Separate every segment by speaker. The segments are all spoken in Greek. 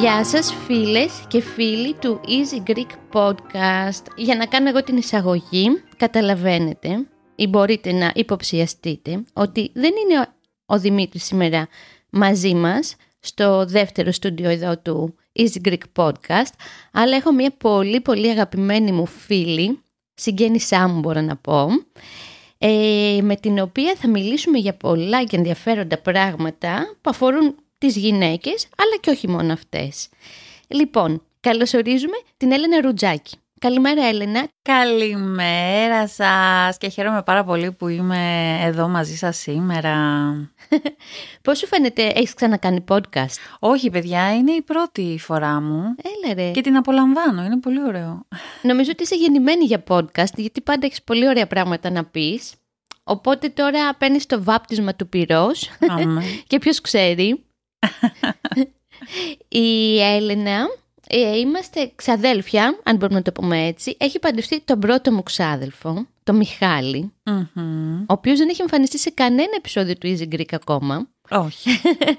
Speaker 1: Γεια σας φίλες και φίλοι του Easy Greek Podcast. Για να κάνω εγώ την εισαγωγή, καταλαβαίνετε ή μπορείτε να υποψιαστείτε ότι δεν είναι ο Δημήτρης σήμερα μαζί μας στο δεύτερο στούντιο εδώ του Easy Greek Podcast, αλλά έχω μια πολύ πολύ αγαπημένη μου φίλη, συγγένισά μου μπορώ να πω, ε, με την οποία θα μιλήσουμε για πολλά και ενδιαφέροντα πράγματα που αφορούν τις γυναίκες, αλλά και όχι μόνο αυτές. Λοιπόν, καλωσορίζουμε την Έλενα Ρουτζάκη. Καλημέρα Έλενα.
Speaker 2: Καλημέρα σας και χαίρομαι πάρα πολύ που είμαι εδώ μαζί σας σήμερα.
Speaker 1: Πώς σου φαίνεται, έχεις ξανακάνει podcast?
Speaker 2: Όχι παιδιά, είναι η πρώτη φορά μου.
Speaker 1: Έλα ρε.
Speaker 2: Και την απολαμβάνω, είναι πολύ ωραίο.
Speaker 1: Νομίζω ότι είσαι γεννημένη για podcast, γιατί πάντα έχεις πολύ ωραία πράγματα να πεις. Οπότε τώρα παίρνεις το βάπτισμα του πυρός και ποιος ξέρει, η Έλενα, ε, είμαστε ξαδέλφια, αν μπορούμε να το πούμε έτσι. Έχει παντρευτεί τον πρώτο μου ξάδελφο, τον μιχαλη ο οποίος δεν έχει εμφανιστεί σε κανένα επεισόδιο του Easy Greek ακόμα.
Speaker 2: Όχι,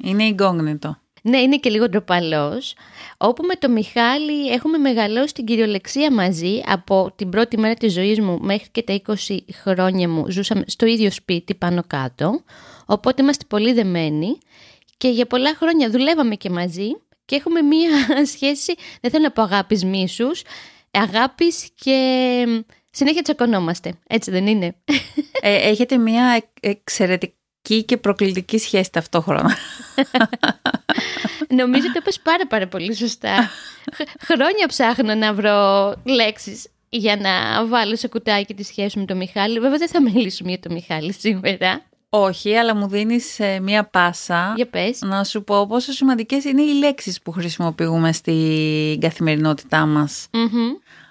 Speaker 2: είναι incognito.
Speaker 1: Ναι, είναι και λίγο ντροπαλός. Όπου με τον Μιχάλη έχουμε μεγαλώσει την κυριολεξία μαζί από την πρώτη μέρα της ζωής μου μέχρι και τα 20 χρόνια μου ζούσαμε στο ίδιο σπίτι πάνω κάτω. Οπότε είμαστε πολύ δεμένοι και για πολλά χρόνια δουλεύαμε και μαζί και έχουμε μία σχέση, δεν θέλω να πω αγάπης μίσους, αγάπης και συνέχεια τσακωνόμαστε. Έτσι δεν είναι.
Speaker 2: Ε, έχετε μία εξαιρετική και προκλητική σχέση ταυτόχρονα.
Speaker 1: Νομίζω ότι το είπες πάρα πάρα πολύ σωστά. Χρόνια ψάχνω να βρω λέξεις για να βάλω σε κουτάκι τη σχέση με τον Μιχάλη. Βέβαια δεν θα μιλήσουμε για τον Μιχάλη σήμερα.
Speaker 2: Όχι, αλλά μου δίνεις ε, μία πάσα
Speaker 1: Για πες.
Speaker 2: να σου πω πόσο σημαντικές είναι οι λέξεις που χρησιμοποιούμε στην καθημερινότητά μας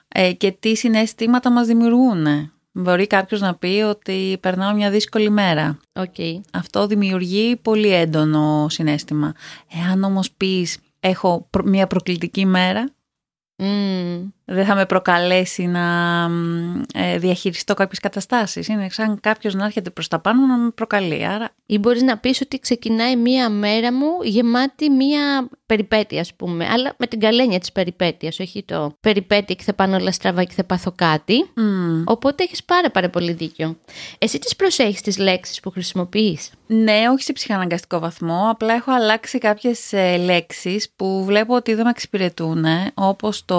Speaker 2: ε, και τι συναισθήματα μας δημιουργούν. Μπορεί κάποιος να πει ότι περνάω μια δύσκολη μέρα.
Speaker 1: Okay.
Speaker 2: Αυτό δημιουργεί πολύ έντονο συνέστημα. Εάν όμως πεις έχω μια προκλητική μέρα, δεν θα με προκαλέσει να ε, διαχειριστώ κάποιες καταστάσεις. Είναι σαν κάποιος να έρχεται προς τα πάνω να με προκαλεί. Άρα...
Speaker 1: Ή μπορείς να πεις ότι ξεκινάει μία μέρα μου γεμάτη μία περιπέτεια, ας πούμε. Αλλά με την καλένια της περιπέτειας, όχι το περιπέτεια και θα πάνε όλα στραβά και θα πάθω κάτι. Οπότε έχεις πάρα πάρα πολύ δίκιο. Εσύ τις προσέχεις τις λέξεις που χρησιμοποιείς;
Speaker 2: Ναι, όχι σε ψυχαναγκαστικό βαθμό. Απλά έχω αλλάξει κάποιες ε, λέξεις που βλέπω ότι δεν με εξυπηρετούν. Όπως το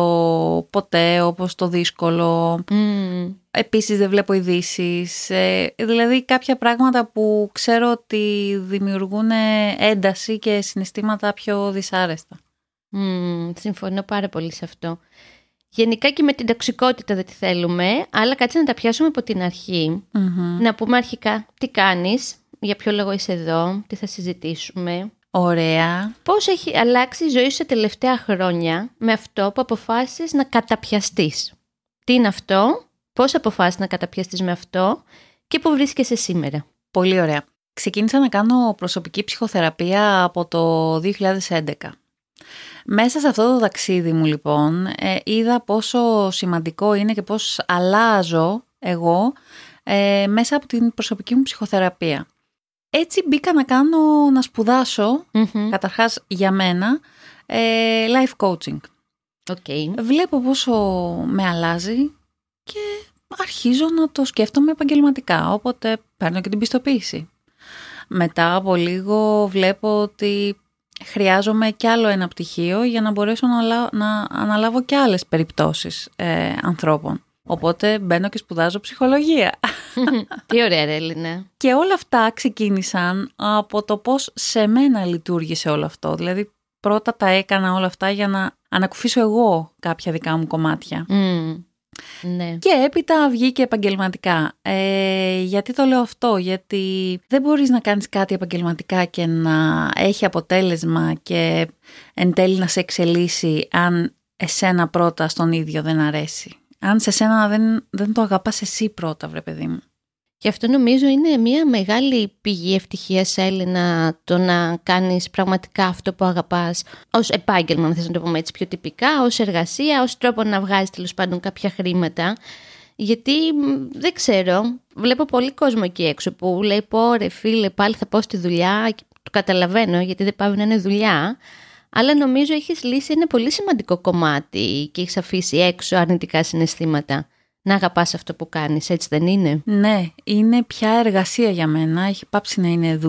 Speaker 2: ποτέ, όπως το δύσκολο. Mm. Επίσης δεν βλέπω ειδήσεις. Ε, δηλαδή κάποια πράγματα που ξέρω ότι δημιουργούν ένταση και συναισθήματα πιο δυσάρεστα.
Speaker 1: Mm, συμφωνώ πάρα πολύ σε αυτό. Γενικά και με την τοξικότητα δεν τη θέλουμε, αλλά κάτσε να τα πιάσουμε από την αρχη Να πούμε αρχικά τι κάνεις, για ποιο λόγο είσαι εδώ, τι θα συζητήσουμε.
Speaker 2: Ωραία.
Speaker 1: Πώς έχει αλλάξει η ζωή σου τα τελευταία χρόνια με αυτό που αποφάσισες να καταπιαστείς; Τι είναι αυτό, πώς αποφάσισες να καταπιαστείς με αυτό και πού βρίσκεσαι σήμερα;
Speaker 2: Πολύ ωραία. Ξεκίνησα να κάνω προσωπική ψυχοθεραπεία από το 2011. Μέσα σε αυτό το ταξίδι μου λοιπόν ε, είδα πόσο σημαντικό είναι και πώς αλλάζω εγώ ε, μέσα από την προσωπική μου ψυχοθεραπεία. Έτσι μπήκα να κάνω, να σπουδασω καταρχάς για μένα, ε, life coaching.
Speaker 1: Okay.
Speaker 2: Βλέπω πόσο με αλλάζει και αρχίζω να το σκέφτομαι επαγγελματικά, οπότε παίρνω και την πιστοποίηση. Μετά από λίγο βλέπω ότι χρειάζομαι κι άλλο ένα πτυχίο για να μπορέσω να, να αναλάβω κι άλλες περιπτώσεις ε, ανθρώπων. Οπότε μπαίνω και σπουδάζω ψυχολογία.
Speaker 1: Τι ωραία ρε Έλληνα.
Speaker 2: Και όλα αυτά ξεκίνησαν από το πώς σε μένα λειτουργήσε όλο αυτό. Δηλαδή πρώτα τα έκανα όλα αυτά για να ανακουφίσω εγώ κάποια δικά μου κομμάτια.
Speaker 1: Ναι.
Speaker 2: Και έπειτα βγήκε επαγγελματικά. Ε, γιατί το λέω αυτό, γιατί δεν μπορείς να κάνεις κάτι επαγγελματικά και να έχει αποτέλεσμα και εν τέλει να σε εξελίσσει αν εσένα πρώτα στον ίδιο δεν αρέσει αν σε σένα δεν, δεν το αγαπάς εσύ πρώτα, βρε παιδί μου.
Speaker 1: Και αυτό νομίζω είναι μια μεγάλη πηγή ευτυχίας σε Έλληνα το να κάνεις πραγματικά αυτό που αγαπάς ως επάγγελμα, αν θες να το πούμε έτσι πιο τυπικά, ως εργασία, ως τρόπο να βγάζεις τέλος πάντων κάποια χρήματα. Γιατί δεν ξέρω, βλέπω πολύ κόσμο εκεί έξω που λέει πω ρε φίλε πάλι θα πάω στη δουλειά, το καταλαβαίνω γιατί δεν πάει να είναι δουλειά, αλλά νομίζω έχεις λύσει ένα πολύ σημαντικό κομμάτι και έχεις αφήσει έξω αρνητικά συναισθήματα να αγαπάς αυτό που κάνεις, έτσι δεν είναι;
Speaker 2: Ναι, είναι πια εργασία για μένα, έχει πάψει να είναι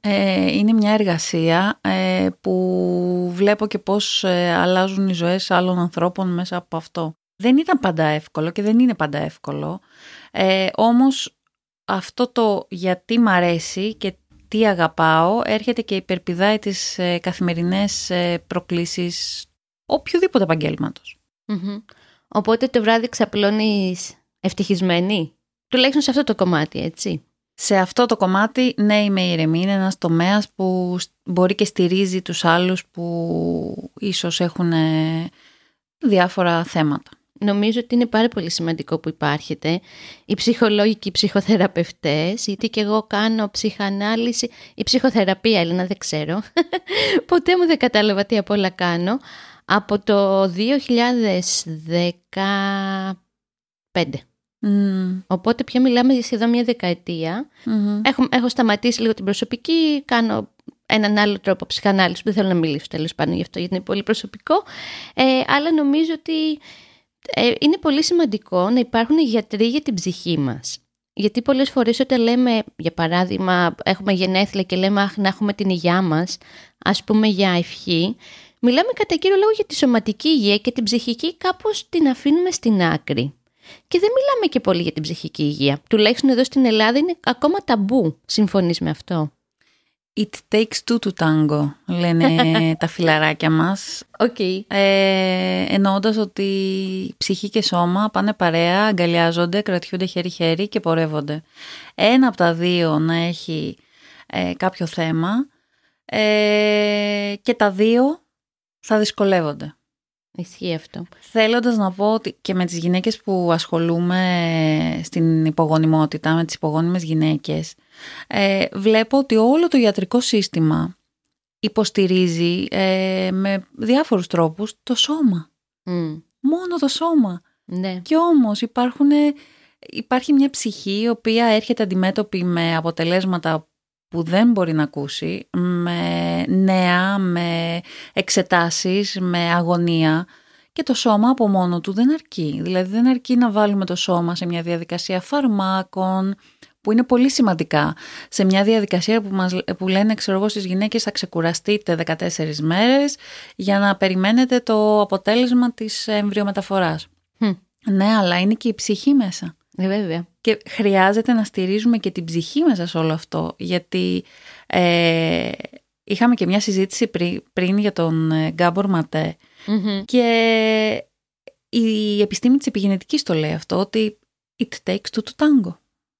Speaker 2: Ε, είναι μια εργασία ε, που βλέπω και πώς ε, αλλάζουν οι ζωές άλλων ανθρώπων μέσα από αυτό. Δεν ήταν πάντα εύκολο και δεν είναι πάντα εύκολο, ε, όμως αυτό το γιατί μ' αρέσει και τι αγαπάω έρχεται και υπερπηδάει τις ε, καθημερινές ε, προκλήσεις οποιοδήποτε επαγγέλματος.
Speaker 1: Οπότε το βράδυ ξαπλώνεις ευτυχισμένη; Τουλάχιστον σε αυτό το κομμάτι, έτσι.
Speaker 2: Σε αυτό το κομμάτι, ναι, είμαι ηρεμή. Είναι ένας τομέας που μπορεί και στηρίζει τους άλλους που ίσως έχουν ε, διάφορα θέματα.
Speaker 1: Νομίζω ότι είναι πάρα πολύ σημαντικό που υπάρχετε. Οι ψυχολόγοι και οι ψυχοθεραπευτές, γιατί και εγώ κάνω ψυχανάλυση, η ψυχοθεραπεία, Έλληνα, δεν ξέρω. Ποτέ μου δεν κατάλαβα τι απ' όλα κάνω από το 2015. Mm. Οπότε πια μιλάμε για σχεδόν μια δεκαετία. Mm-hmm. Έχω, έχω σταματήσει λίγο την προσωπική, κάνω έναν άλλο τρόπο ψυχανάλυσης που δεν θέλω να μιλήσω τέλος πάντων γι' αυτό γιατί είναι πολύ προσωπικό. Ε, αλλά νομίζω ότι ε, είναι πολύ σημαντικό να υπάρχουν γιατροί για την ψυχή μας. Γιατί πολλές φορές όταν λέμε, για παράδειγμα, έχουμε γενέθλια και λέμε αχ, να έχουμε την υγειά μας, ας πούμε για ευχή, Μιλάμε κατά κύριο λόγο για τη σωματική υγεία και την ψυχική κάπως την αφήνουμε στην άκρη. Και δεν μιλάμε και πολύ για την ψυχική υγεία. Τουλάχιστον εδώ στην Ελλάδα είναι ακόμα ταμπού. Συμφωνείς με αυτό;
Speaker 2: It takes two to tango, λένε τα φιλαράκια μας.
Speaker 1: Okay.
Speaker 2: Ε, εννοώντας ότι ψυχή και σώμα πάνε παρέα, αγκαλιάζονται, κρατιούνται χέρι-χέρι και πορεύονται. Ένα από τα δύο να έχει ε, κάποιο θέμα ε, και τα δύο θα δυσκολεύονται.
Speaker 1: Ισχύει αυτό.
Speaker 2: Θέλοντας να πω ότι και με τις γυναίκες που ασχολούμαι στην υπογονιμότητα, με τις υπογόνιμες γυναίκες, ε, βλέπω ότι όλο το ιατρικό σύστημα υποστηρίζει ε, με διάφορους τρόπους το σώμα. Μόνο το σώμα.
Speaker 1: Ναι.
Speaker 2: Και όμως υπάρχουν, υπάρχει μια ψυχή η οποία έρχεται αντιμέτωπη με αποτελέσματα που δεν μπορεί να ακούσει, με νέα, με εξετάσεις, με αγωνία και το σώμα από μόνο του δεν αρκεί. Δηλαδή δεν αρκεί να βάλουμε το σώμα σε μια διαδικασία φαρμάκων, που είναι πολύ σημαντικά. Σε μια διαδικασία που, μας, που λένε, ξέρω εγώ, στις γυναίκες θα ξεκουραστείτε 14 μέρες για να περιμένετε το αποτέλεσμα της εμβριομεταφοράς. Ναι, αλλά είναι και η ψυχή μέσα.
Speaker 1: Ε, βέβαια.
Speaker 2: Και χρειάζεται να στηρίζουμε και την ψυχή μέσα σε όλο αυτό, γιατί ε, είχαμε και μια συζήτηση πριν, για τον ε, Γκάμπορ και η επιστήμη της επιγενετικής το λέει αυτό, ότι it takes two to tango.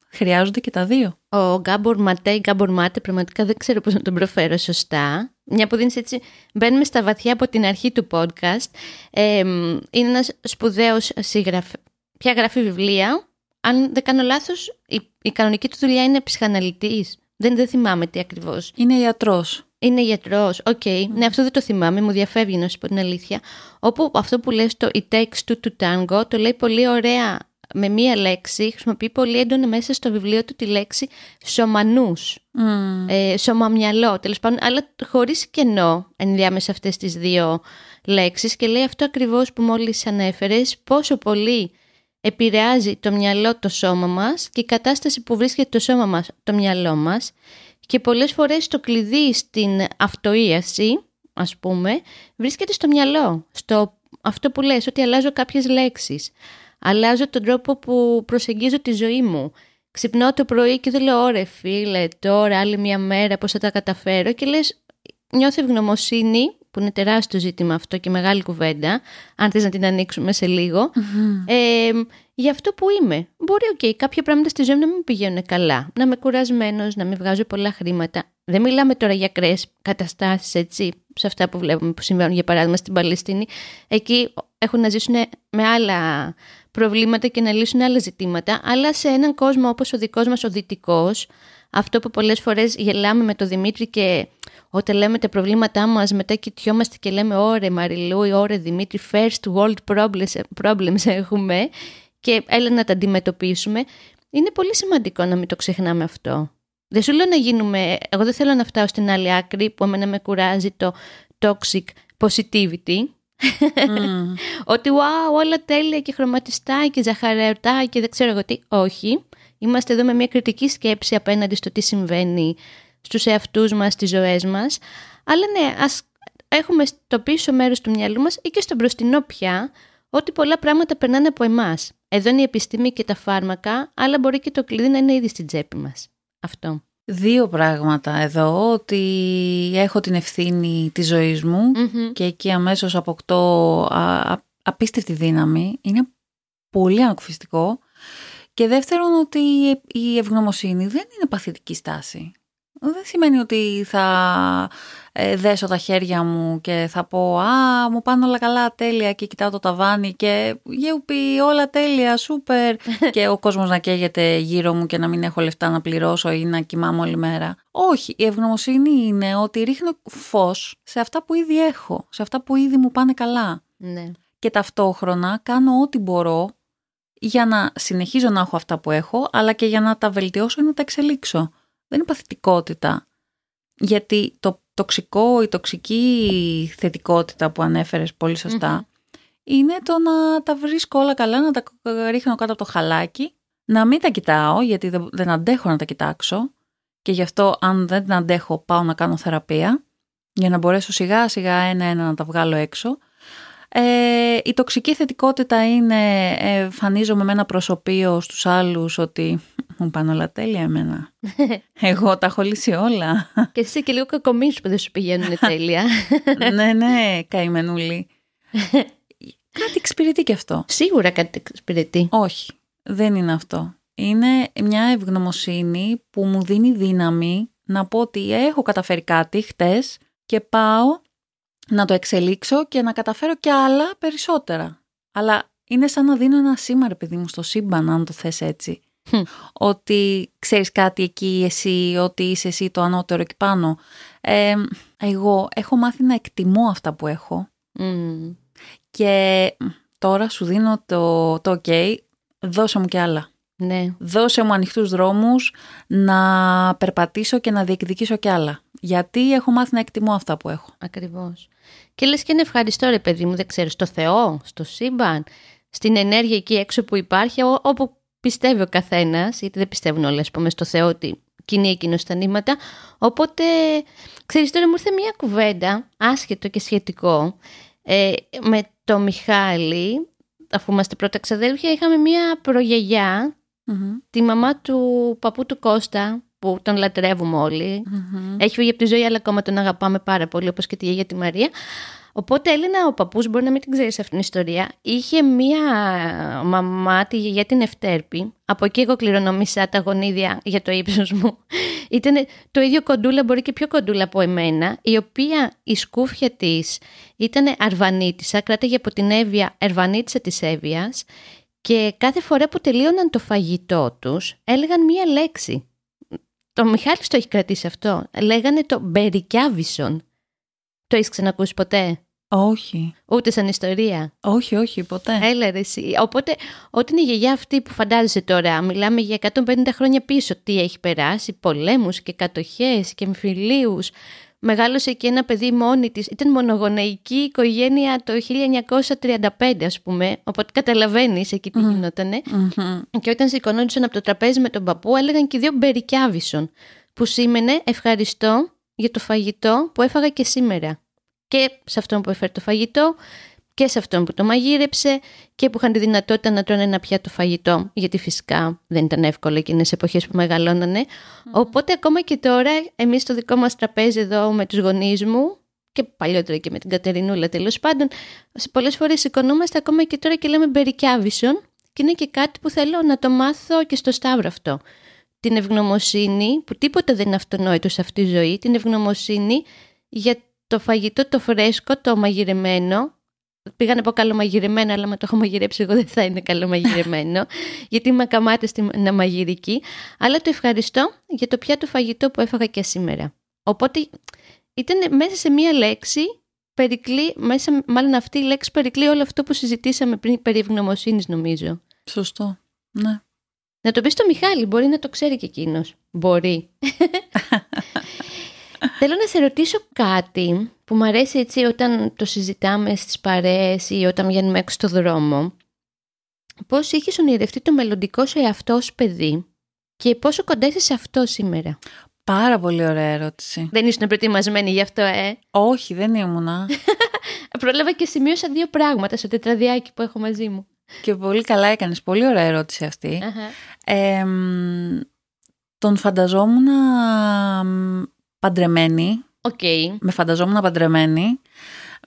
Speaker 2: Χρειάζονται και τα δύο.
Speaker 1: Ο Γκάμπορ Ματέ ή Γκάμπορ Μάτε, πραγματικά δεν ξέρω πώς να τον προφέρω σωστά. Μια που δίνεις έτσι, μπαίνουμε στα βαθιά από την αρχή του podcast. Ε, είναι ένας σπουδαίος συγγραφέας. Πια γράφει βιβλία, αν δεν κάνω λάθος, η, η κανονική του δουλειά είναι ψυχαναλυτής. Δεν, δεν θυμάμαι τι ακριβώς.
Speaker 2: Είναι ιατρός.
Speaker 1: Είναι γιατρός. OK. Okay. Ναι, αυτό δεν το θυμάμαι. Μου διαφεύγει να σου πω την αλήθεια. Όπου αυτό που λες το It takes two to tango το λέει πολύ ωραία με μία λέξη. Χρησιμοποιεί πολύ έντονα μέσα στο βιβλίο του τη λέξη σωμανούς. Mm. Ε, σωμαμυαλό. Τέλος πάντων, αλλά χωρίς κενό ενδιάμεσα αυτές τις δύο λέξεις. Και λέει αυτό ακριβώς που μόλις ανέφερες, πόσο πολύ επηρεάζει το μυαλό το σώμα μας και η κατάσταση που βρίσκεται το σώμα μας το μυαλό μας και πολλές φορές το κλειδί στην αυτοίαση, ας πούμε, βρίσκεται στο μυαλό, στο αυτό που λες, ότι αλλάζω κάποιες λέξεις, αλλάζω τον τρόπο που προσεγγίζω τη ζωή μου. Ξυπνώ το πρωί και δεν λέω, ωρε φίλε, τώρα άλλη μια μέρα πώς θα τα καταφέρω και λες, νιώθω ευγνωμοσύνη που είναι τεράστιο ζήτημα αυτό και μεγάλη κουβέντα, αν θες να την ανοίξουμε σε λιγο ε, για αυτό που είμαι. Μπορεί, okay, κάποια πράγματα στη ζωή μου να μην πηγαίνουν καλά, να είμαι κουρασμένος, να μην βγάζω πολλά χρήματα. Δεν μιλάμε τώρα για ακραίε καταστάσεις, έτσι, σε αυτά που βλέπουμε που συμβαίνουν, για παράδειγμα, στην Παλαιστίνη. Εκεί έχουν να ζήσουν με άλλα προβλήματα και να λύσουν άλλα ζητήματα, αλλά σε έναν κόσμο όπως ο δικός μας ο δυτικός, αυτό που πολλές φορές γελάμε με το Δημήτρη και όταν λέμε τα προβλήματά μας μετά κοιτιόμαστε και λέμε «Ωρε Μαριλού, ωρε Δημήτρη, first world problems, problems έχουμε και έλα να τα αντιμετωπίσουμε». Είναι πολύ σημαντικό να μην το ξεχνάμε αυτό. Δεν σου λέω να γίνουμε, εγώ δεν θέλω να φτάω στην άλλη άκρη που εμένα με κουράζει το toxic positivity, Mm. ότι wow, όλα τέλεια και χρωματιστά και ζαχαρεωτά και δεν ξέρω εγώ τι. Όχι. Είμαστε εδώ με μια κριτική σκέψη απέναντι στο τι συμβαίνει στους εαυτούς μας, στις ζωές μας. Αλλά ναι, ας έχουμε στο πίσω μέρος του μυαλού μας ή και στο μπροστινό πια ότι πολλά πράγματα περνάνε από εμάς. Εδώ είναι η επιστήμη και τα φάρμακα, αλλά μπορεί και το κλειδί να είναι ήδη στην τσέπη μας. Αυτό.
Speaker 2: Δύο πράγματα εδώ, ότι έχω την ευθύνη της ζωής μου και εκεί αμέσως αποκτώ α, απίστευτη δύναμη. Είναι πολύ ανακουφιστικό. Και δεύτερον ότι η ευγνωμοσύνη δεν είναι παθητική στάση δεν σημαίνει ότι θα ε, δέσω τα χέρια μου και θα πω «Α, μου πάνε όλα καλά, τέλεια» και κοιτάω το ταβάνι και «Γεουπι, όλα τέλεια, σούπερ» και ο κόσμος να καίγεται γύρω μου και να μην έχω λεφτά να πληρώσω ή να κοιμάμαι όλη μέρα. Όχι, η ευγνωμοσύνη είναι ότι ρίχνω φως σε αυτά που ήδη έχω, σε αυτά που ήδη μου πάνε καλά.
Speaker 1: Ναι.
Speaker 2: Και ταυτόχρονα κάνω ό,τι μπορώ για να συνεχίζω να έχω αυτά που έχω, αλλά και για να τα βελτιώσω ή να τα εξελίξω δεν είναι παθητικότητα. Γιατί το τοξικό, η τοξική θετικότητα που ανέφερες πολύ είναι το να τα βρίσκω όλα καλά, να τα ρίχνω κάτω από το χαλάκι, να μην τα κοιτάω γιατί δεν αντέχω να τα κοιτάξω και γι' αυτό αν δεν τα αντέχω πάω να κάνω θεραπεία για να μπορέσω σιγά σιγά ένα-ένα να τα βγάλω έξω. Ε, η τοξική θετικότητα είναι ε, φανίζομαι με ένα προσωπείο στους άλλους ότι μου πάνε όλα τέλεια εμένα. Εγώ τα έχω λύσει όλα.
Speaker 1: Και εσύ και λίγο κακομίρους που δεν σου πηγαίνουν τέλεια.
Speaker 2: ναι, ναι, καημενούλη. κάτι εξυπηρετεί και αυτό.
Speaker 1: Σίγουρα κάτι εξυπηρετεί.
Speaker 2: Όχι, δεν είναι αυτό. Είναι μια ευγνωμοσύνη που μου δίνει δύναμη να πω ότι έχω καταφέρει κάτι χτες και πάω να το εξελίξω και να καταφέρω και άλλα περισσότερα. Αλλά είναι σαν να δίνω ένα σήμα, ρε παιδί μου, στο σύμπαν, αν το θες έτσι. Ότι ξέρεις κάτι εκεί εσύ, ότι είσαι εσύ το ανώτερο εκεί πάνω. εγώ έχω μάθει να εκτιμώ αυτά που έχω. Και τώρα σου δίνω το, το ok, δώσε μου και άλλα.
Speaker 1: Ναι.
Speaker 2: Δώσε μου ανοιχτούς δρόμους να περπατήσω και να διεκδικήσω κι άλλα. Γιατί έχω μάθει να εκτιμώ αυτά που έχω.
Speaker 1: Ακριβώς. Και λες και είναι ευχαριστώ ρε παιδί μου, δεν ξέρω, στο Θεό, στο σύμπαν, στην ενέργεια εκεί έξω που υπάρχει, όπου πιστεύει ο καθένας, γιατί δεν πιστεύουν όλοι, ας πούμε, στο Θεό ότι κινεί εκείνος τα νήματα. Οπότε, ξέρεις, τώρα μου ήρθε μια κουβέντα, άσχετο και σχετικό, ε, με το Μιχάλη, αφού είμαστε πρώτα ξαδέλφια, είχαμε μια προγιαγια τη μαμά του παππού του Κώστα, που τον λατρεύουμε Έχει φύγει από τη ζωή, αλλά ακόμα τον αγαπάμε πάρα πολύ, όπως και τη γιαγιά τη Μαρία. Οπότε Έλληνα ο παππούς, μπορεί να μην την ξέρεις αυτήν την ιστορία, είχε μία μαμά, τη γιαγιά την Ευτέρπη. Από εκεί εγώ κληρονομήσα τα γονίδια για το ύψος μου. Ήταν το ίδιο κοντούλα, μπορεί και πιο κοντούλα από εμένα, η οποία η σκούφια της ήταν αρβανίτισα, κράταγε από την Εύβοια, ερβανίτισα της Εύβοιας. Και κάθε φορά που τελείωναν το φαγητό τους, έλεγαν μία λέξη. Το Μιχάλης το έχει κρατήσει αυτό. Λέγανε το Μπερικιάβισον. Το έχεις ξανακούσει ποτέ;
Speaker 2: Όχι.
Speaker 1: Ούτε σαν ιστορία;
Speaker 2: Όχι, όχι, ποτέ.
Speaker 1: Έλα ρε εσύ. Οπότε, όταν η γιαγιά αυτή που φαντάζεσαι τώρα, μιλάμε για 150 χρόνια πίσω, τι έχει περάσει, πολέμους και κατοχές και εμφυλίους, μεγάλωσε και ένα παιδί μόνη της. Ήταν μονογονεϊκή οικογένεια το 1935 ας πούμε, οπότε καταλαβαίνεις εκεί τι γινοτανε Και όταν σηκωνόντουσαν από το τραπέζι με τον παππού έλεγαν και δύο μπερικιάβισον, που σήμαινε ευχαριστώ για το φαγητό που έφαγα και σήμερα. Και σε αυτόν που έφερε το φαγητό και σε αυτόν που το μαγείρεψε και που είχαν τη δυνατότητα να τρώνε ένα πιάτο φαγητό, γιατί φυσικά δεν ήταν εύκολο εκείνες εποχές που μεγαλώνανε. Οπότε ακόμα και τώρα εμείς στο δικό μας τραπέζι εδώ με τους γονείς μου και παλιότερα και με την Κατερινούλα τέλος πάντων, σε πολλές φορές σηκωνόμαστε ακόμα και τώρα και λέμε μπερικιάβισον και είναι και κάτι που θέλω να το μάθω και στο Σταύρο αυτό. Την ευγνωμοσύνη, που τίποτα δεν είναι αυτονόητο σε αυτή τη ζωή, την ευγνωμοσύνη για το φαγητό το φρέσκο, το μαγειρεμένο, πήγα να πω καλομαγειρεμένα, αλλά με το έχω μαγειρέψει εγώ δεν θα είναι καλομαγειρεμένο, γιατί είμαι ακαμάτης στην μαγειρική. Αλλά το ευχαριστώ για το πιάτο φαγητό που έφαγα και σήμερα. Οπότε ήταν μέσα σε μία λέξη, περικλεί, μέσα, μάλλον αυτή η λέξη περικλεί όλο αυτό που συζητήσαμε πριν περί ευγνωμοσύνης νομίζω.
Speaker 2: Σωστό, ναι.
Speaker 1: Να το πεις στο Μιχάλη, μπορεί να το ξέρει και εκείνος. Μπορεί. Θέλω να σε ρωτήσω κάτι που μου αρέσει έτσι όταν το συζητάμε στις παρέες ή όταν βγαίνουμε έξω στο δρόμο. Πώς είχες ονειρευτεί το μελλοντικό σου εαυτό ως παιδί και πόσο κοντά είσαι σε αυτό σήμερα;
Speaker 2: Πάρα πολύ ωραία ερώτηση.
Speaker 1: Δεν ήσουν προετοιμασμένη γι' αυτό, ε;
Speaker 2: Όχι, δεν ήμουνα.
Speaker 1: Πρόλαβα και σημείωσα δύο πράγματα στο τετραδιάκι που έχω μαζί μου.
Speaker 2: Και πολύ καλά έκανες. Πολύ ωραία ερώτηση αυτή. τον φανταζόμουν παντρεμένη.
Speaker 1: Okay.
Speaker 2: Με φανταζόμουν παντρεμένη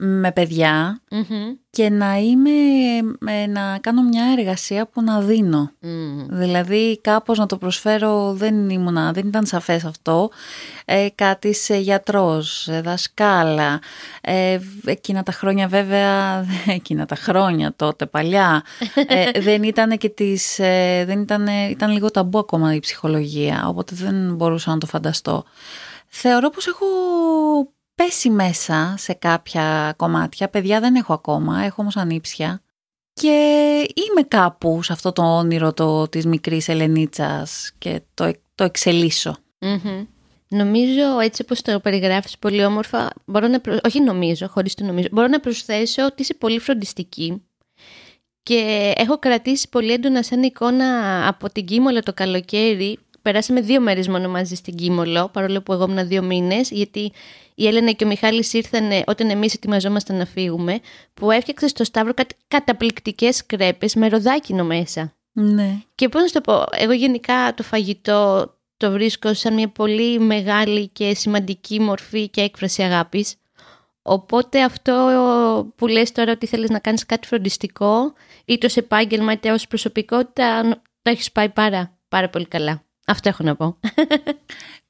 Speaker 2: με παιδια και να είμαι, να κάνω μια εργασία που να δίνω. Δηλαδή κάπως να το προσφέρω δεν, ήμουνα, δεν ήταν σαφές αυτό. Ε, κάτι σε γιατρός, δασκάλα. Ε, εκείνα τα χρόνια βέβαια, εκείνα τα χρόνια τότε παλιά, ε, δεν ήταν και τις, ε, δεν ήταν, ήταν λίγο ταμπού ακόμα η ψυχολογία, οπότε δεν μπορούσα να το φανταστώ. Θεωρώ πως έχω πέσει μέσα σε κάποια κομμάτια. Παιδιά δεν έχω ακόμα, έχω όμως ανήψια. Και είμαι κάπου σε αυτό το όνειρο το, της μικρής Ελενίτσας και το, το εξελισσω
Speaker 1: Νομίζω έτσι όπως το περιγράφεις πολύ όμορφα, μπορώ να όχι νομίζω, χωρίς το νομίζω, μπορώ να προσθέσω ότι είσαι πολύ φροντιστική και έχω κρατήσει πολύ έντονα σαν εικόνα από την Κίμολα το καλοκαίρι περάσαμε δύο μέρες μόνο μαζί στην Κίμολο, παρόλο που εγώ ήμουν δύο μήνες, γιατί η Έλενα και ο Μιχάλης ήρθαν όταν εμείς ετοιμαζόμασταν να φύγουμε, που έφτιαξε στο Σταύρο κάτι καταπληκτικές κρέπες με ροδάκινο μέσα.
Speaker 2: Ναι.
Speaker 1: Και πώς να το πω, εγώ γενικά το φαγητό το βρίσκω σαν μια πολύ μεγάλη και σημαντική μορφή και έκφραση αγάπης. Οπότε αυτό που λες τώρα ότι θέλεις να κάνεις κάτι φροντιστικό, είτε ως επάγγελμα είτε ως προσωπικότητα, το έχεις πάει πάρα, πάρα πολύ καλά. Αυτό έχω να πω.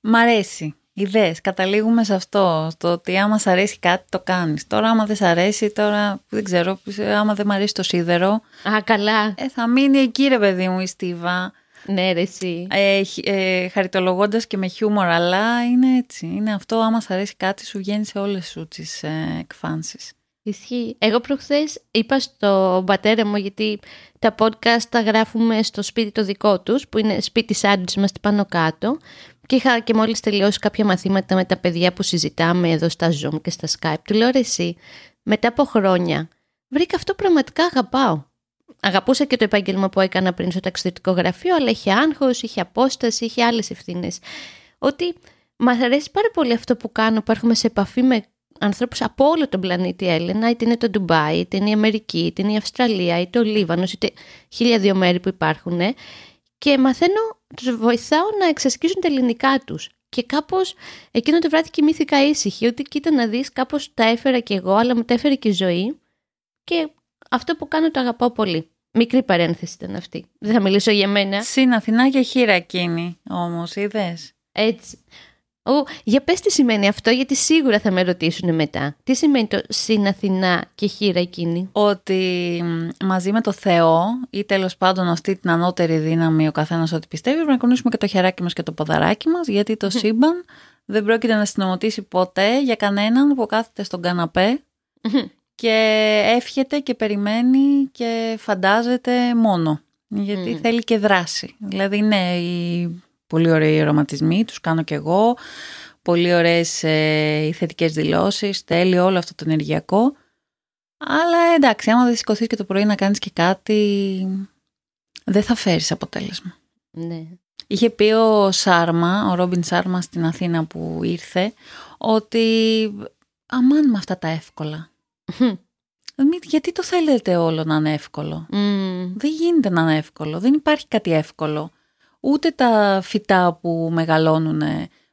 Speaker 2: Μ' αρέσει. Ιδέες. Καταλήγουμε σε αυτό. Στο ότι άμα σ' αρέσει κάτι το κάνεις. Τώρα άμα δεν σ' αρέσει, τώρα δεν ξέρω, άμα δεν μ' αρέσει το σίδερο.
Speaker 1: Α, καλά.
Speaker 2: Ε, θα μείνει εκεί ρε παιδί μου η Στίβα.
Speaker 1: Ναι ρε εσύ.
Speaker 2: Ε, ε, χαριτολογώντας και με χιούμορ, αλλά είναι έτσι. Είναι αυτό, άμα σ' αρέσει κάτι σου βγαίνει σε όλες σου τις ε, εκφάνσεις.
Speaker 1: Ισχύει. Εγώ προχθές είπα στον πατέρα μου γιατί τα podcast τα γράφουμε στο σπίτι το δικό τους που είναι σπίτι σάντουιτς είμαστε πάνω κάτω και είχα και μόλις τελειώσει κάποια μαθήματα με τα παιδιά που συζητάμε εδώ στα Zoom και στα Skype. Του λέω εσύ, μετά από χρόνια βρήκα αυτό πραγματικά αγαπάω. Αγαπούσα και το επάγγελμα που έκανα πριν στο ταξιδιωτικό γραφείο, αλλά είχε άγχος, είχε απόσταση, είχε άλλες ευθύνες. Ότι μα αρέσει πάρα πολύ αυτό που κάνω, που έρχομαι σε επαφή με ανθρώπους από όλο τον πλανήτη Έλενα, είτε είναι το Ντουμπάι, είτε είναι η Αμερική, είτε είναι η Αυστραλία, είτε ο Λίβανος, είτε χίλια δύο μέρη που υπάρχουν. Και μαθαίνω, τους βοηθάω να εξασκήσουν τα ελληνικά τους. Και κάπως εκείνο το βράδυ κοιμήθηκα ήσυχη, ότι κοίτα να δεις, κάπως τα έφερα κι εγώ, αλλά μου τα έφερε και η ζωή. Και αυτό που κάνω το αγαπάω πολύ. Μικρή παρένθεση ήταν αυτή. Δεν θα μιλήσω για μένα.
Speaker 2: Συν Αθηνά και χείρα εκείνη όμως, είδες.
Speaker 1: Έτσι. Ο, για πες τι σημαίνει αυτό, γιατί σίγουρα θα με ρωτήσουν μετά. Τι σημαίνει το «Συν Αθηνά και χείρα εκείνη».
Speaker 2: Ότι μαζί με το Θεό ή τέλος πάντων αυτή την ανώτερη δύναμη ο καθένας ό,τι πιστεύει πρέπει να κουνήσουμε και το χεράκι μας και το ποδαράκι μας γιατί το σύμπαν δεν πρόκειται να συνομωτήσει ποτέ για κανέναν που κάθεται στον καναπέ και εύχεται και περιμένει και φαντάζεται μόνο. Γιατί θέλει και δράση. Δηλαδή, ναι, η Πολύ ωραίοι οραματισμοί, τους κάνω κι εγώ. Πολύ ωραίες ε, θετικές δηλώσεις, τέλειο όλο αυτό το ενεργειακό. Αλλά εντάξει, άμα δεν σηκωθείς και το πρωί να κάνεις και κάτι, δεν θα φέρεις αποτέλεσμα.
Speaker 1: Ναι.
Speaker 2: Είχε πει ο Σάρμα, ο Ρόμπιν Σάρμα στην Αθήνα που ήρθε, ότι αμάν με αυτά τα εύκολα. Γιατί το θέλετε όλο να είναι εύκολο; Δεν γίνεται να είναι εύκολο. Δεν υπάρχει κάτι εύκολο ούτε τα φυτά που μεγαλώνουν,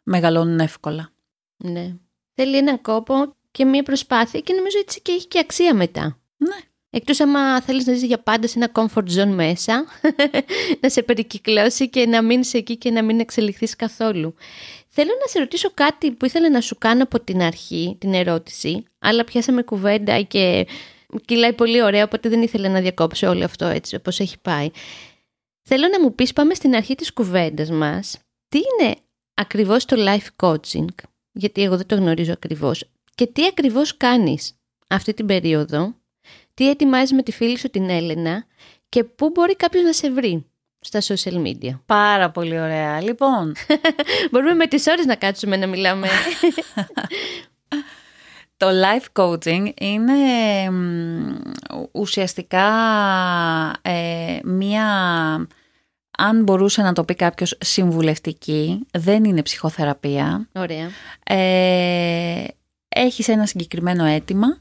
Speaker 2: μεγαλώνουν εύκολα.
Speaker 1: Ναι. Θέλει έναν κόπο και μία προσπάθεια και νομίζω έτσι και έχει και αξία μετά.
Speaker 2: Ναι.
Speaker 1: Εκτός άμα θέλεις να ζεις για πάντα σε ένα comfort zone μέσα, να σε περικυκλώσει και να μείνεις εκεί και να μην εξελιχθείς καθόλου. Θέλω να σε ρωτήσω κάτι που ήθελα να σου κάνω από την αρχή, την ερώτηση, αλλά πιάσαμε κουβέντα και κυλάει πολύ ωραία, οπότε δεν ήθελα να διακόψω όλο αυτό έτσι όπως έχει πάει. Θέλω να μου πεις, πάμε στην αρχή της κουβέντας μας, τι είναι ακριβώς το life coaching, γιατί εγώ δεν το γνωρίζω ακριβώς, και τι ακριβώς κάνεις αυτή την περίοδο, τι ετοιμάζεις με τη φίλη σου την Έλενα; Και πού μπορεί κάποιος να σε βρει στα social media;
Speaker 2: Πάρα πολύ ωραία. Λοιπόν.
Speaker 1: Μπορούμε με τις ώρες να κάτσουμε να μιλάμε.
Speaker 2: Το life coaching είναι ουσιαστικά ε, μία, αν μπορούσε να το πει κάποιος, συμβουλευτική. Δεν είναι ψυχοθεραπεία.
Speaker 1: Ωραία.
Speaker 2: Ε, έχεις ένα συγκεκριμένο αίτημα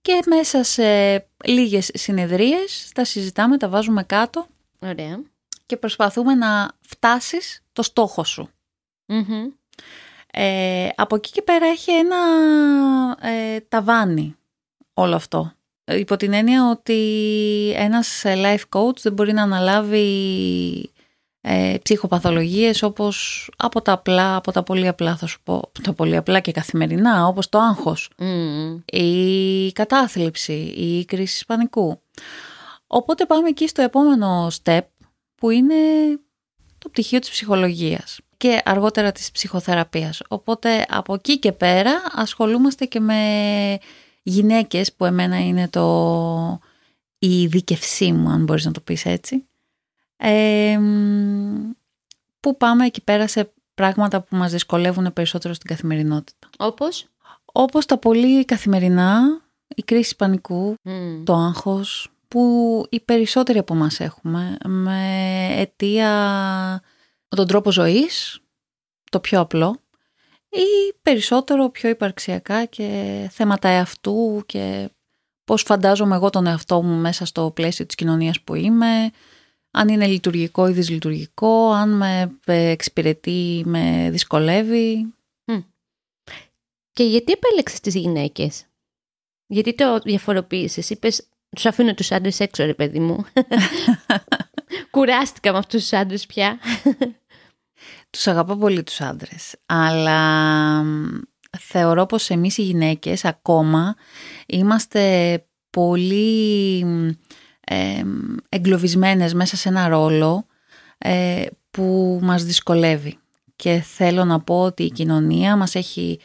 Speaker 2: και μέσα σε λίγες συνεδρίες τα συζητάμε, τα βάζουμε κάτω.
Speaker 1: Ωραία.
Speaker 2: Και προσπαθούμε να φτάσεις το στόχο σου. Ε, από εκεί και πέρα έχει ένα ε, ταβάνι όλο αυτό. Υπό την έννοια ότι ένας life coach δεν μπορεί να αναλάβει ε, ψυχοπαθολογίες όπως από τα απλά, από τα πολύ απλά θα σου πω, τα πολύ απλά και καθημερινά, όπως το άγχος, η κατάθλιψη, η κρίση πανικού. Οπότε πάμε εκεί στο επόμενο step που είναι το πτυχίο της ψυχολογίας και αργότερα της ψυχοθεραπείας. Οπότε από εκεί και πέρα ασχολούμαστε και με γυναίκες που εμένα είναι το η δίκευσή μου αν μπορείς να το πεις έτσι. που πάμε εκεί πέρα σε πράγματα που μας δυσκολεύουν περισσότερο στην καθημερινότητα.
Speaker 1: Όπως;
Speaker 2: Όπως τα πολύ καθημερινά, η κρίση πανικού, το άγχος, που οι περισσότεροι από μας έχουμε, με αιτία τον τρόπο ζωής, το πιο απλό, ή περισσότερο πιο υπαρξιακά και θέματα εαυτού και πώς φαντάζομαι εγώ τον εαυτό μου μέσα στο πλαίσιο της κοινωνίας που είμαι, αν είναι λειτουργικό ή δυσλειτουργικό, αν με εξυπηρετεί ή με δυσκολεύει.
Speaker 1: Και γιατί επέλεξες τις γυναίκες; Γιατί το διαφοροποίησες, είπες τους αφήνω τους άντρες έξω ρε παιδί μου. Κουράστηκα με αυτούς τους άντρες πια.
Speaker 2: Τους αγαπώ πολύ τους άντρες, αλλά θεωρώ πως εμείς οι γυναίκες ακόμα είμαστε πολύ ε, εγκλωβισμένες μέσα σε ένα ρόλο ε, που μας δυσκολεύει. Και θέλω να πω ότι η κοινωνία μας έχει,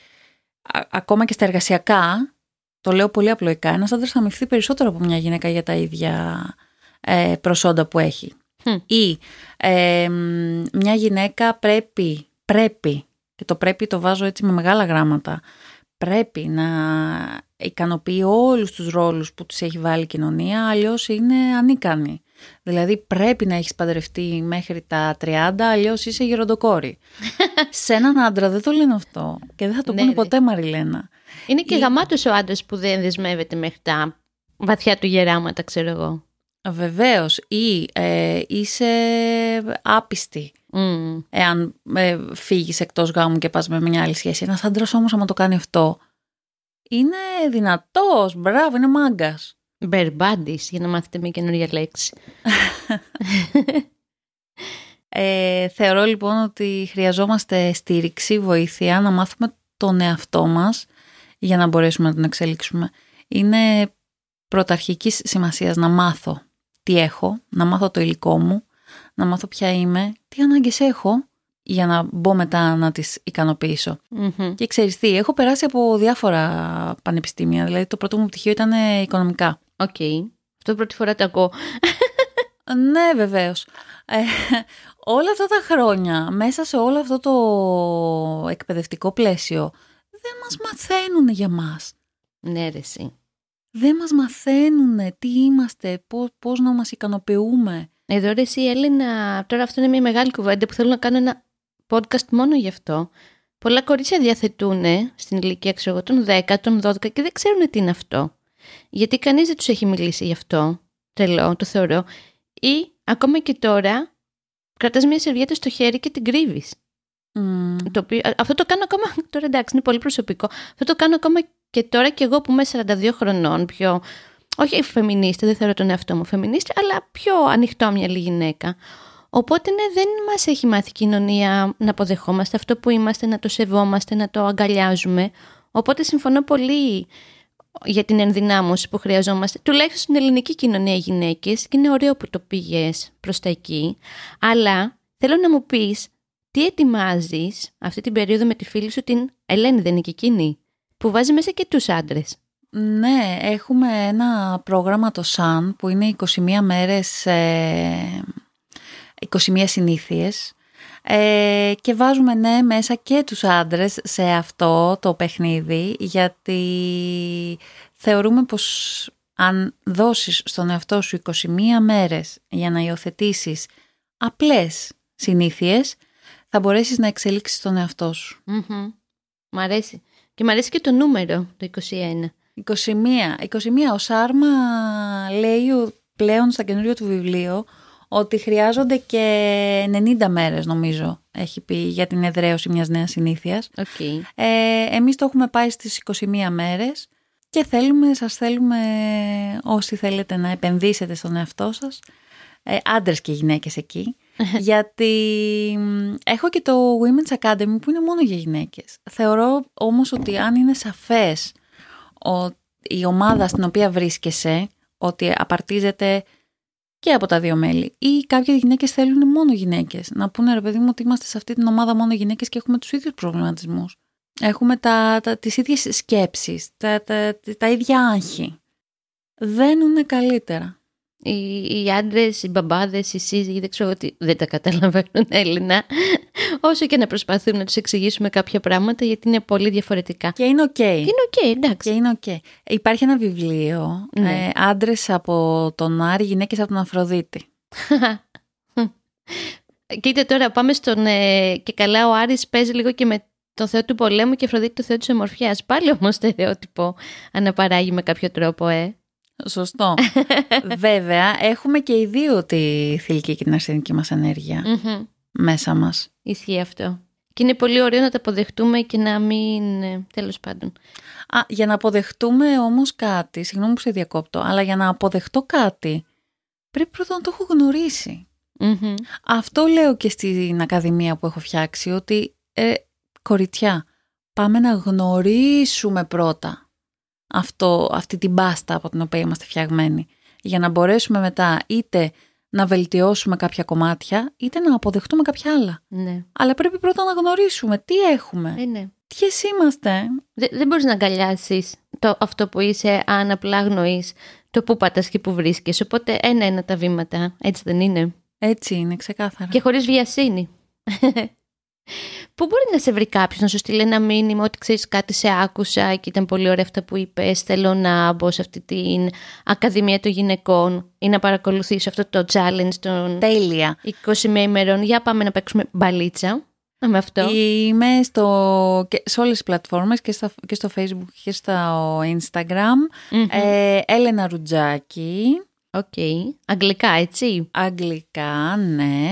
Speaker 2: ακόμα και στα εργασιακά, το λέω πολύ απλοϊκά, ένας άντρας θα μειχθεί περισσότερο από μια γυναίκα για τα ίδια ε, προσόντα που έχει. Ή μια γυναίκα πρέπει, πρέπει, και το πρέπει το βάζω έτσι με μεγάλα γράμματα, πρέπει να ικανοποιεί όλους τους ρόλους που τους έχει βάλει η κοινωνία, αλλιώς είναι ανίκανη. Δηλαδή πρέπει να έχεις παντρευτεί μέχρι τα 30, αλλιώς είσαι γεροντοκόρη. Σε έναν άντρα δεν το λένε αυτό και δεν θα το ναι, πούνε ποτέ Μαριλένα.
Speaker 1: Είναι και η... γαμάτος ο άντρας που δεν δεσμεύεται μέχρι τα βαθιά του γεράματα, ξέρω εγώ.
Speaker 2: Βεβαίως. Ή ε, είσαι άπιστη. Mm. Εάν ε, φύγεις εκτός γάμου και πας με μια άλλη σχέση. Ένας άντρας όμως, άμα το κάνει αυτό, είναι δυνατός. Μπράβο, είναι μάγκας.
Speaker 1: Μπερμπάντη, για να μάθετε μια καινούργια λέξη.
Speaker 2: ε, θεωρώ λοιπόν ότι χρειαζόμαστε στήριξη, βοήθεια, να μάθουμε τον εαυτό μας για να μπορέσουμε να τον εξελίξουμε. Είναι πρωταρχικής σημασίας να μάθω τι έχω, να μάθω το υλικό μου, να μάθω ποια είμαι, τι ανάγκες έχω για να μπω μετά να τις ικανοποιήσω Και ξέρεις τι, έχω περάσει από διάφορα πανεπιστήμια, δηλαδή το πρώτο μου πτυχίο ήταν οικονομικά.
Speaker 1: OK, okay. αυτό πρώτη φορά το ακούω.
Speaker 2: ναι, βεβαίως. Ε, όλα αυτά τα χρόνια, μέσα σε όλο αυτό το εκπαιδευτικό πλαίσιο, δεν μας μαθαίνουν για μας.
Speaker 1: Ναι, ρε, εσύ
Speaker 2: δεν μας μαθαίνουν τι είμαστε, πώς, πώς να μας ικανοποιούμε.
Speaker 1: Εδώ ρε εσύ Έλληνα, τώρα αυτό είναι μια μεγάλη κουβέντα που θέλω να κάνω ένα podcast μόνο γι' αυτό. Πολλά κορίτσια διαθετούν στην ηλικία ξέρω, των 10, των 12 και δεν ξέρουν τι είναι αυτό. Γιατί κανείς δεν τους έχει μιλήσει γι' αυτό. Τρελό, το θεωρώ. Ή ακόμα και τώρα κρατάς μια σερβιέτα στο χέρι και την κρύβεις. Mm. Το οποίο, αυτό το κάνω ακόμα, τώρα εντάξει είναι πολύ προσωπικό, αυτό το κάνω ακόμα και τώρα και εγώ που είμαι 42 χρονών, πιο, όχι φεμινίστα, δεν θεωρώ τον εαυτό μου φεμινίστα, αλλά πιο ανοιχτόμυαλη γυναίκα. Οπότε ναι, δεν μας έχει μάθει η κοινωνία να αποδεχόμαστε αυτό που είμαστε, να το σεβόμαστε, να το αγκαλιάζουμε. Οπότε συμφωνώ πολύ για την ενδυνάμωση που χρειαζόμαστε, τουλάχιστον στην ελληνική κοινωνία γυναίκες και είναι ωραίο που το πήγες προς τα εκεί, αλλά θέλω να μου πεις τι ετοιμάζεις αυτή την περίοδο με τη φίλη σου την Ελένη, δεν είναι και εκείνη, που βάζει μέσα και τους άντρες.
Speaker 2: Ναι, έχουμε ένα πρόγραμμα το ΣΑΝ που είναι 21 μέρες, 21 συνήθειες ε, και βάζουμε ναι μέσα και τους άντρες σε αυτό το παιχνίδι γιατί θεωρούμε πως αν δώσεις στον εαυτό σου 21 μέρες για να υιοθετήσεις απλές συνήθειες θα μπορέσεις να εξελίξεις τον εαυτό σου.
Speaker 1: mm Μ' αρέσει. Και μ' αρέσει και το νούμερο, το 21.
Speaker 2: 21. 21. Ο Σάρμα λέει πλέον στα καινούριο του βιβλίο ότι χρειάζονται και 90 μέρες νομίζω έχει πει για την εδραίωση μιας νέας συνήθειας.
Speaker 1: Okay.
Speaker 2: Ε, εμείς το έχουμε πάει στις 21 μέρες και θέλουμε, σας θέλουμε όσοι θέλετε να επενδύσετε στον εαυτό σας, ε, άντρες και γυναίκες εκεί, γιατί έχω και το Women's Academy που είναι μόνο για γυναίκες. Θεωρώ όμως ότι αν είναι σαφές ότι η ομάδα στην οποία βρίσκεσαι, ότι απαρτίζεται και από τα δύο μέλη. Ή κάποιες γυναίκες θέλουν μόνο γυναίκες. Να πούνε ρε παιδί μου ότι είμαστε σε αυτή την ομάδα μόνο γυναίκες και έχουμε τους ίδιους προβληματισμούς. Έχουμε τα, τα, τις ίδιες σκέψεις, τα, τα, τα, ίδια άγχη. Δένουν καλύτερα.
Speaker 1: Οι, οι άντρες, οι μπαμπάδες, οι σύζυγοι, δεν ξέρω ότι δεν τα καταλαβαίνουν Έλενα. Όσο και να προσπαθούν να τους εξηγήσουμε κάποια πράγματα, γιατί είναι πολύ διαφορετικά.
Speaker 2: Και είναι οκ. Και
Speaker 1: είναι οκ, εντάξει.
Speaker 2: Και είναι οκ. Υπάρχει ένα βιβλίο. Ναι. Ε, άντρες από τον Άρη, γυναίκες από την Αφροδίτη.
Speaker 1: Κοίτα τώρα, πάμε στον. Ε, και καλά, ο Άρης παίζει λίγο και με τον Θεό του πολέμου και Αφροδίτη το Θεό της ομορφιάς. Πάλι όμως στερεότυπο αναπαράγει με κάποιο τρόπο, ε.
Speaker 2: Σωστό. Βέβαια, έχουμε και οι δύο τη θηλυκή και την αρσενική μας ενεργεια μέσα μας.
Speaker 1: Ισχύει αυτό. Και είναι πολύ ωραίο να τα αποδεχτούμε και να μην... Ε, τέλος πάντων.
Speaker 2: Α, για να αποδεχτούμε όμως κάτι, συγγνώμη που σε διακόπτω, αλλά για να αποδεχτώ κάτι, πρέπει πρώτα να το έχω Αυτό λέω και στην ακαδημία που έχω φτιάξει, ότι ε, κοριτσιά, πάμε να γνωρίσουμε πρώτα αυτό, αυτή την πάστα από την οποία είμαστε φτιαγμένοι. Για να μπορέσουμε μετά είτε να βελτιώσουμε κάποια κομμάτια, είτε να αποδεχτούμε κάποια άλλα.
Speaker 1: Ναι.
Speaker 2: Αλλά πρέπει πρώτα να γνωρίσουμε τι έχουμε.
Speaker 1: Ε, ναι.
Speaker 2: Ποιες είμαστε.
Speaker 1: Δεν, δεν μπορείς να αγκαλιάσεις αυτό που είσαι αν απλά αγνοείς το που πατάς και που βρίσκεσαι. Οπότε ένα-ένα τα βήματα. Έτσι δεν είναι;
Speaker 2: Έτσι είναι, ξεκάθαρα.
Speaker 1: Και χωρίς βιασύνη. Πού μπορεί να σε βρει κάποιος, να σου στείλει ένα μήνυμα ότι ξέρεις κάτι σε άκουσα και ήταν πολύ ωραία αυτά που είπες. Θέλω να μπω σε αυτή την Ακαδημία των Γυναικών ή να παρακολουθήσω αυτό το challenge των
Speaker 2: Τέλεια.
Speaker 1: 20 ημερών. Για πάμε να παίξουμε μπαλίτσα. Με αυτό.
Speaker 2: Είμαι στο, σε όλες τις πλατφόρμες και, και στο facebook και στο instagram. Ε, Έλενα Ρουτζάκη.
Speaker 1: OK. Okay. Αγγλικά έτσι.
Speaker 2: Αγγλικά, ναι.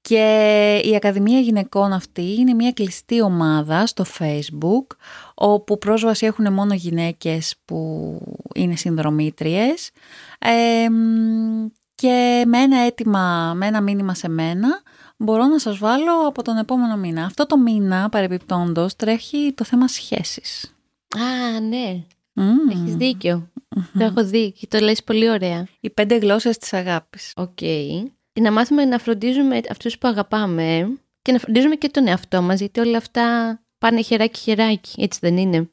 Speaker 2: Και η Ακαδημία Γυναικών αυτή είναι μια κλειστή ομάδα στο Facebook όπου πρόσβαση έχουν μόνο γυναίκες που είναι συνδρομήτριες και με ένα αίτημα, με ένα μήνυμα σε μένα μπορώ να σας βάλω από τον επόμενο μήνα. Αυτό το μήνα παρεμπιπτόντως τρέχει το θέμα σχέσεις.
Speaker 1: Α, ναι. Mm. Έχεις δίκιο. Το έχω δει και το λες πολύ ωραία.
Speaker 2: Οι πέντε γλώσσες της αγάπης.
Speaker 1: Οκ να μάθουμε να φροντίζουμε αυτούς που αγαπάμε και να φροντίζουμε και τον εαυτό μας, γιατί όλα αυτά πάνε χεράκι-χεράκι, έτσι δεν είναι.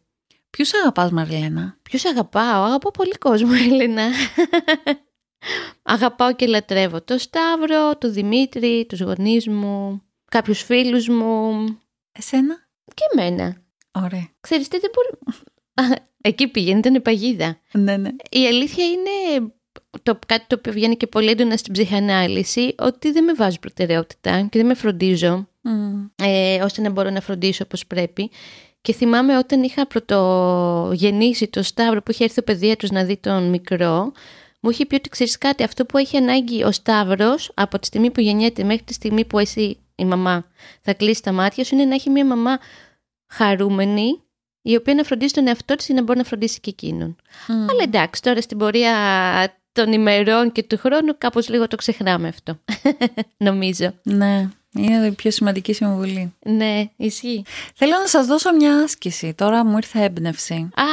Speaker 2: Ποιους αγαπάς Μαρλένα;
Speaker 1: Ποιους αγαπάω, αγαπάω πολύ κόσμο Έλενα. αγαπάω και λατρεύω το Σταύρο, το Δημήτρη, τους γονείς μου, κάποιους φίλους μου.
Speaker 2: Εσένα;
Speaker 1: Και εμένα.
Speaker 2: Ωραία.
Speaker 1: Ξέρεις τι δεν μπορεί... Εκεί πήγαινε, ήταν παγίδα.
Speaker 2: Ναι, ναι.
Speaker 1: Η αλήθεια είναι το, κάτι το οποίο βγαίνει και πολύ έντονα στην ψυχανάλυση, ότι δεν με βάζει προτεραιότητα και δεν με φροντίζω, ε, ώστε να μπορώ να φροντίσω όπως πρέπει. Και θυμάμαι όταν είχα πρωτογεννήσει το Σταύρο που είχε έρθει ο παιδίατρος να δει τον μικρό, μου είχε πει ότι ξέρεις κάτι, αυτό που έχει ανάγκη ο Σταύρος από τη στιγμή που γεννιέται μέχρι τη στιγμή που εσύ η μαμά θα κλείσει τα μάτια σου είναι να έχει μια μαμά χαρούμενη η οποία να φροντίσει τον εαυτό της ή να μπορεί να φροντίσει και εκείνον. Αλλά εντάξει, τώρα στην πορεία των ημερών και του χρόνου κάπως λίγο το ξεχνάμε αυτό, νομίζω.
Speaker 2: Ναι, είναι η πιο σημαντική συμβουλή.
Speaker 1: Ναι, ισχύει.
Speaker 2: Θέλω να σας δώσω μια άσκηση, τώρα μου ήρθε έμπνευση.
Speaker 1: Α,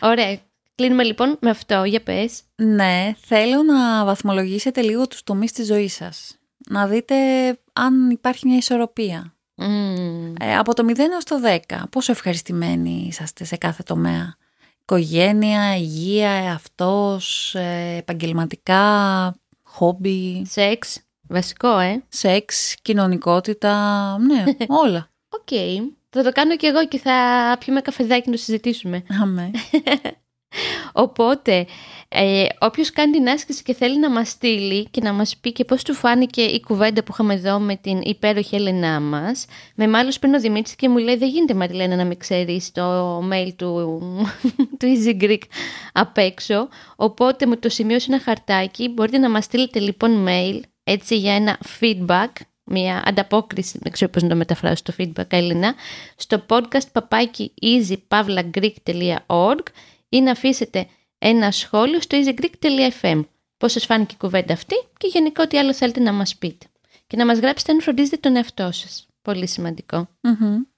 Speaker 1: ωραία. Κλείνουμε λοιπόν με αυτό, για πες.
Speaker 2: Ναι, θέλω να βαθμολογήσετε λίγο τους τομείς της ζωής σας. Να δείτε αν υπάρχει μια ισορροπία. Ε, από το 0 έως το 10, πόσο ευχαριστημένοι είσαστε σε κάθε τομέα; Οικογένεια, υγεία, εαυτός, ε, επαγγελματικά, χόμπι.
Speaker 1: Σεξ, βασικό ε.
Speaker 2: Σεξ, κοινωνικότητα, ναι, όλα.
Speaker 1: Οκ. Θα το κάνω κι εγώ και θα πιούμε καφεδάκι να το συζητήσουμε.
Speaker 2: Αμέ.
Speaker 1: Οπότε, ε, όποιος κάνει την άσκηση και θέλει να μας στείλει και να μας πει και πώς του φάνηκε η κουβέντα που είχαμε εδώ με την υπέροχη Έλενά μας, με μάλλον πριν ο Δημήτρης και μου λέει δεν γίνεται Μαριλένα να μην ξέρεις το mail του, του Easy Greek απ' έξω, οπότε μου το σημείωσε ένα χαρτάκι, μπορείτε να μας στείλετε λοιπόν mail έτσι για ένα feedback μια ανταπόκριση, δεν ξέρω πώς να το μεταφράσω το feedback Έλληνα, στο podcast παπάκι easypavlagreek.org ή να αφήσετε ένα σχόλιο στο easygreek.fm. Πώς σας φάνηκε η κουβέντα αυτή και γενικά ό,τι άλλο θέλετε να μας πείτε. Και να μας γράψετε αν φροντίζετε τον εαυτό σας. Πολύ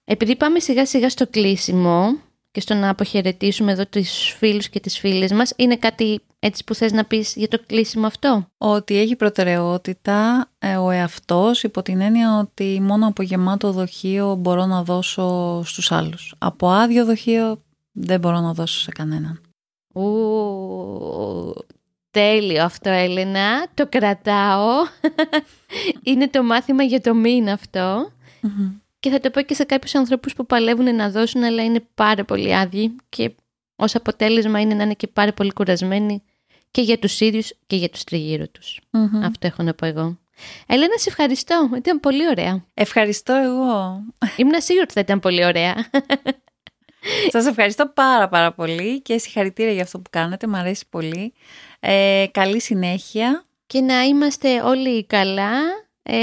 Speaker 1: Επειδή πάμε σιγά σιγά στο κλείσιμο και στο να αποχαιρετήσουμε εδώ τους φίλους και τις φίλες μας, είναι κάτι έτσι που θες να πεις για το κλείσιμο αυτό;
Speaker 2: Ότι έχει προτεραιότητα ε, ο εαυτός υπό την έννοια ότι μόνο από γεμάτο δοχείο μπορώ να δώσω στους άλλους. Από άδειο δοχείο δεν μπορώ να δώσω σε κανέναν.
Speaker 1: Ου, τέλειο αυτό Έλενα, το κρατάω. Είναι το μάθημα για το μήνα Και θα το πω και σε κάποιους ανθρώπους που παλεύουν να δώσουν αλλά είναι πάρα πολύ άδειοι και ως αποτέλεσμα είναι να είναι και πάρα πολύ κουρασμένοι και για τους ίδιους και για τους τριγύρω τους. Αυτό έχω να πω εγώ. Έλενα, σε ευχαριστώ. Ήταν πολύ ωραία.
Speaker 2: Ευχαριστώ εγώ.
Speaker 1: Ήμουν σίγουρη ότι θα ήταν πολύ ωραία.
Speaker 2: Σας ευχαριστώ πάρα πάρα πολύ και συγχαρητήρια για αυτό που κάνετε, μου αρέσει πολύ. Ε, καλή συνέχεια.
Speaker 1: Και να είμαστε όλοι καλά, ε,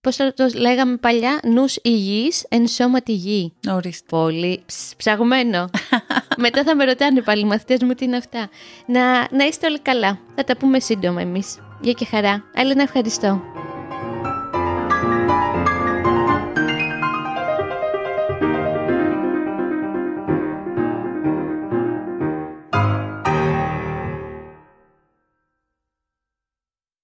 Speaker 1: πώς θα το λέγαμε παλιά, νους υγιής εν σώματι γη.
Speaker 2: Ορίστε.
Speaker 1: Πολύ ψαγμένο. Μετά θα με ρωτάνε πάλι οι μαθητές μου τι είναι αυτά. Να, να είστε όλοι καλά. Θα τα πούμε σύντομα εμείς. Γεια και χαρά. Άλλη να ευχαριστώ.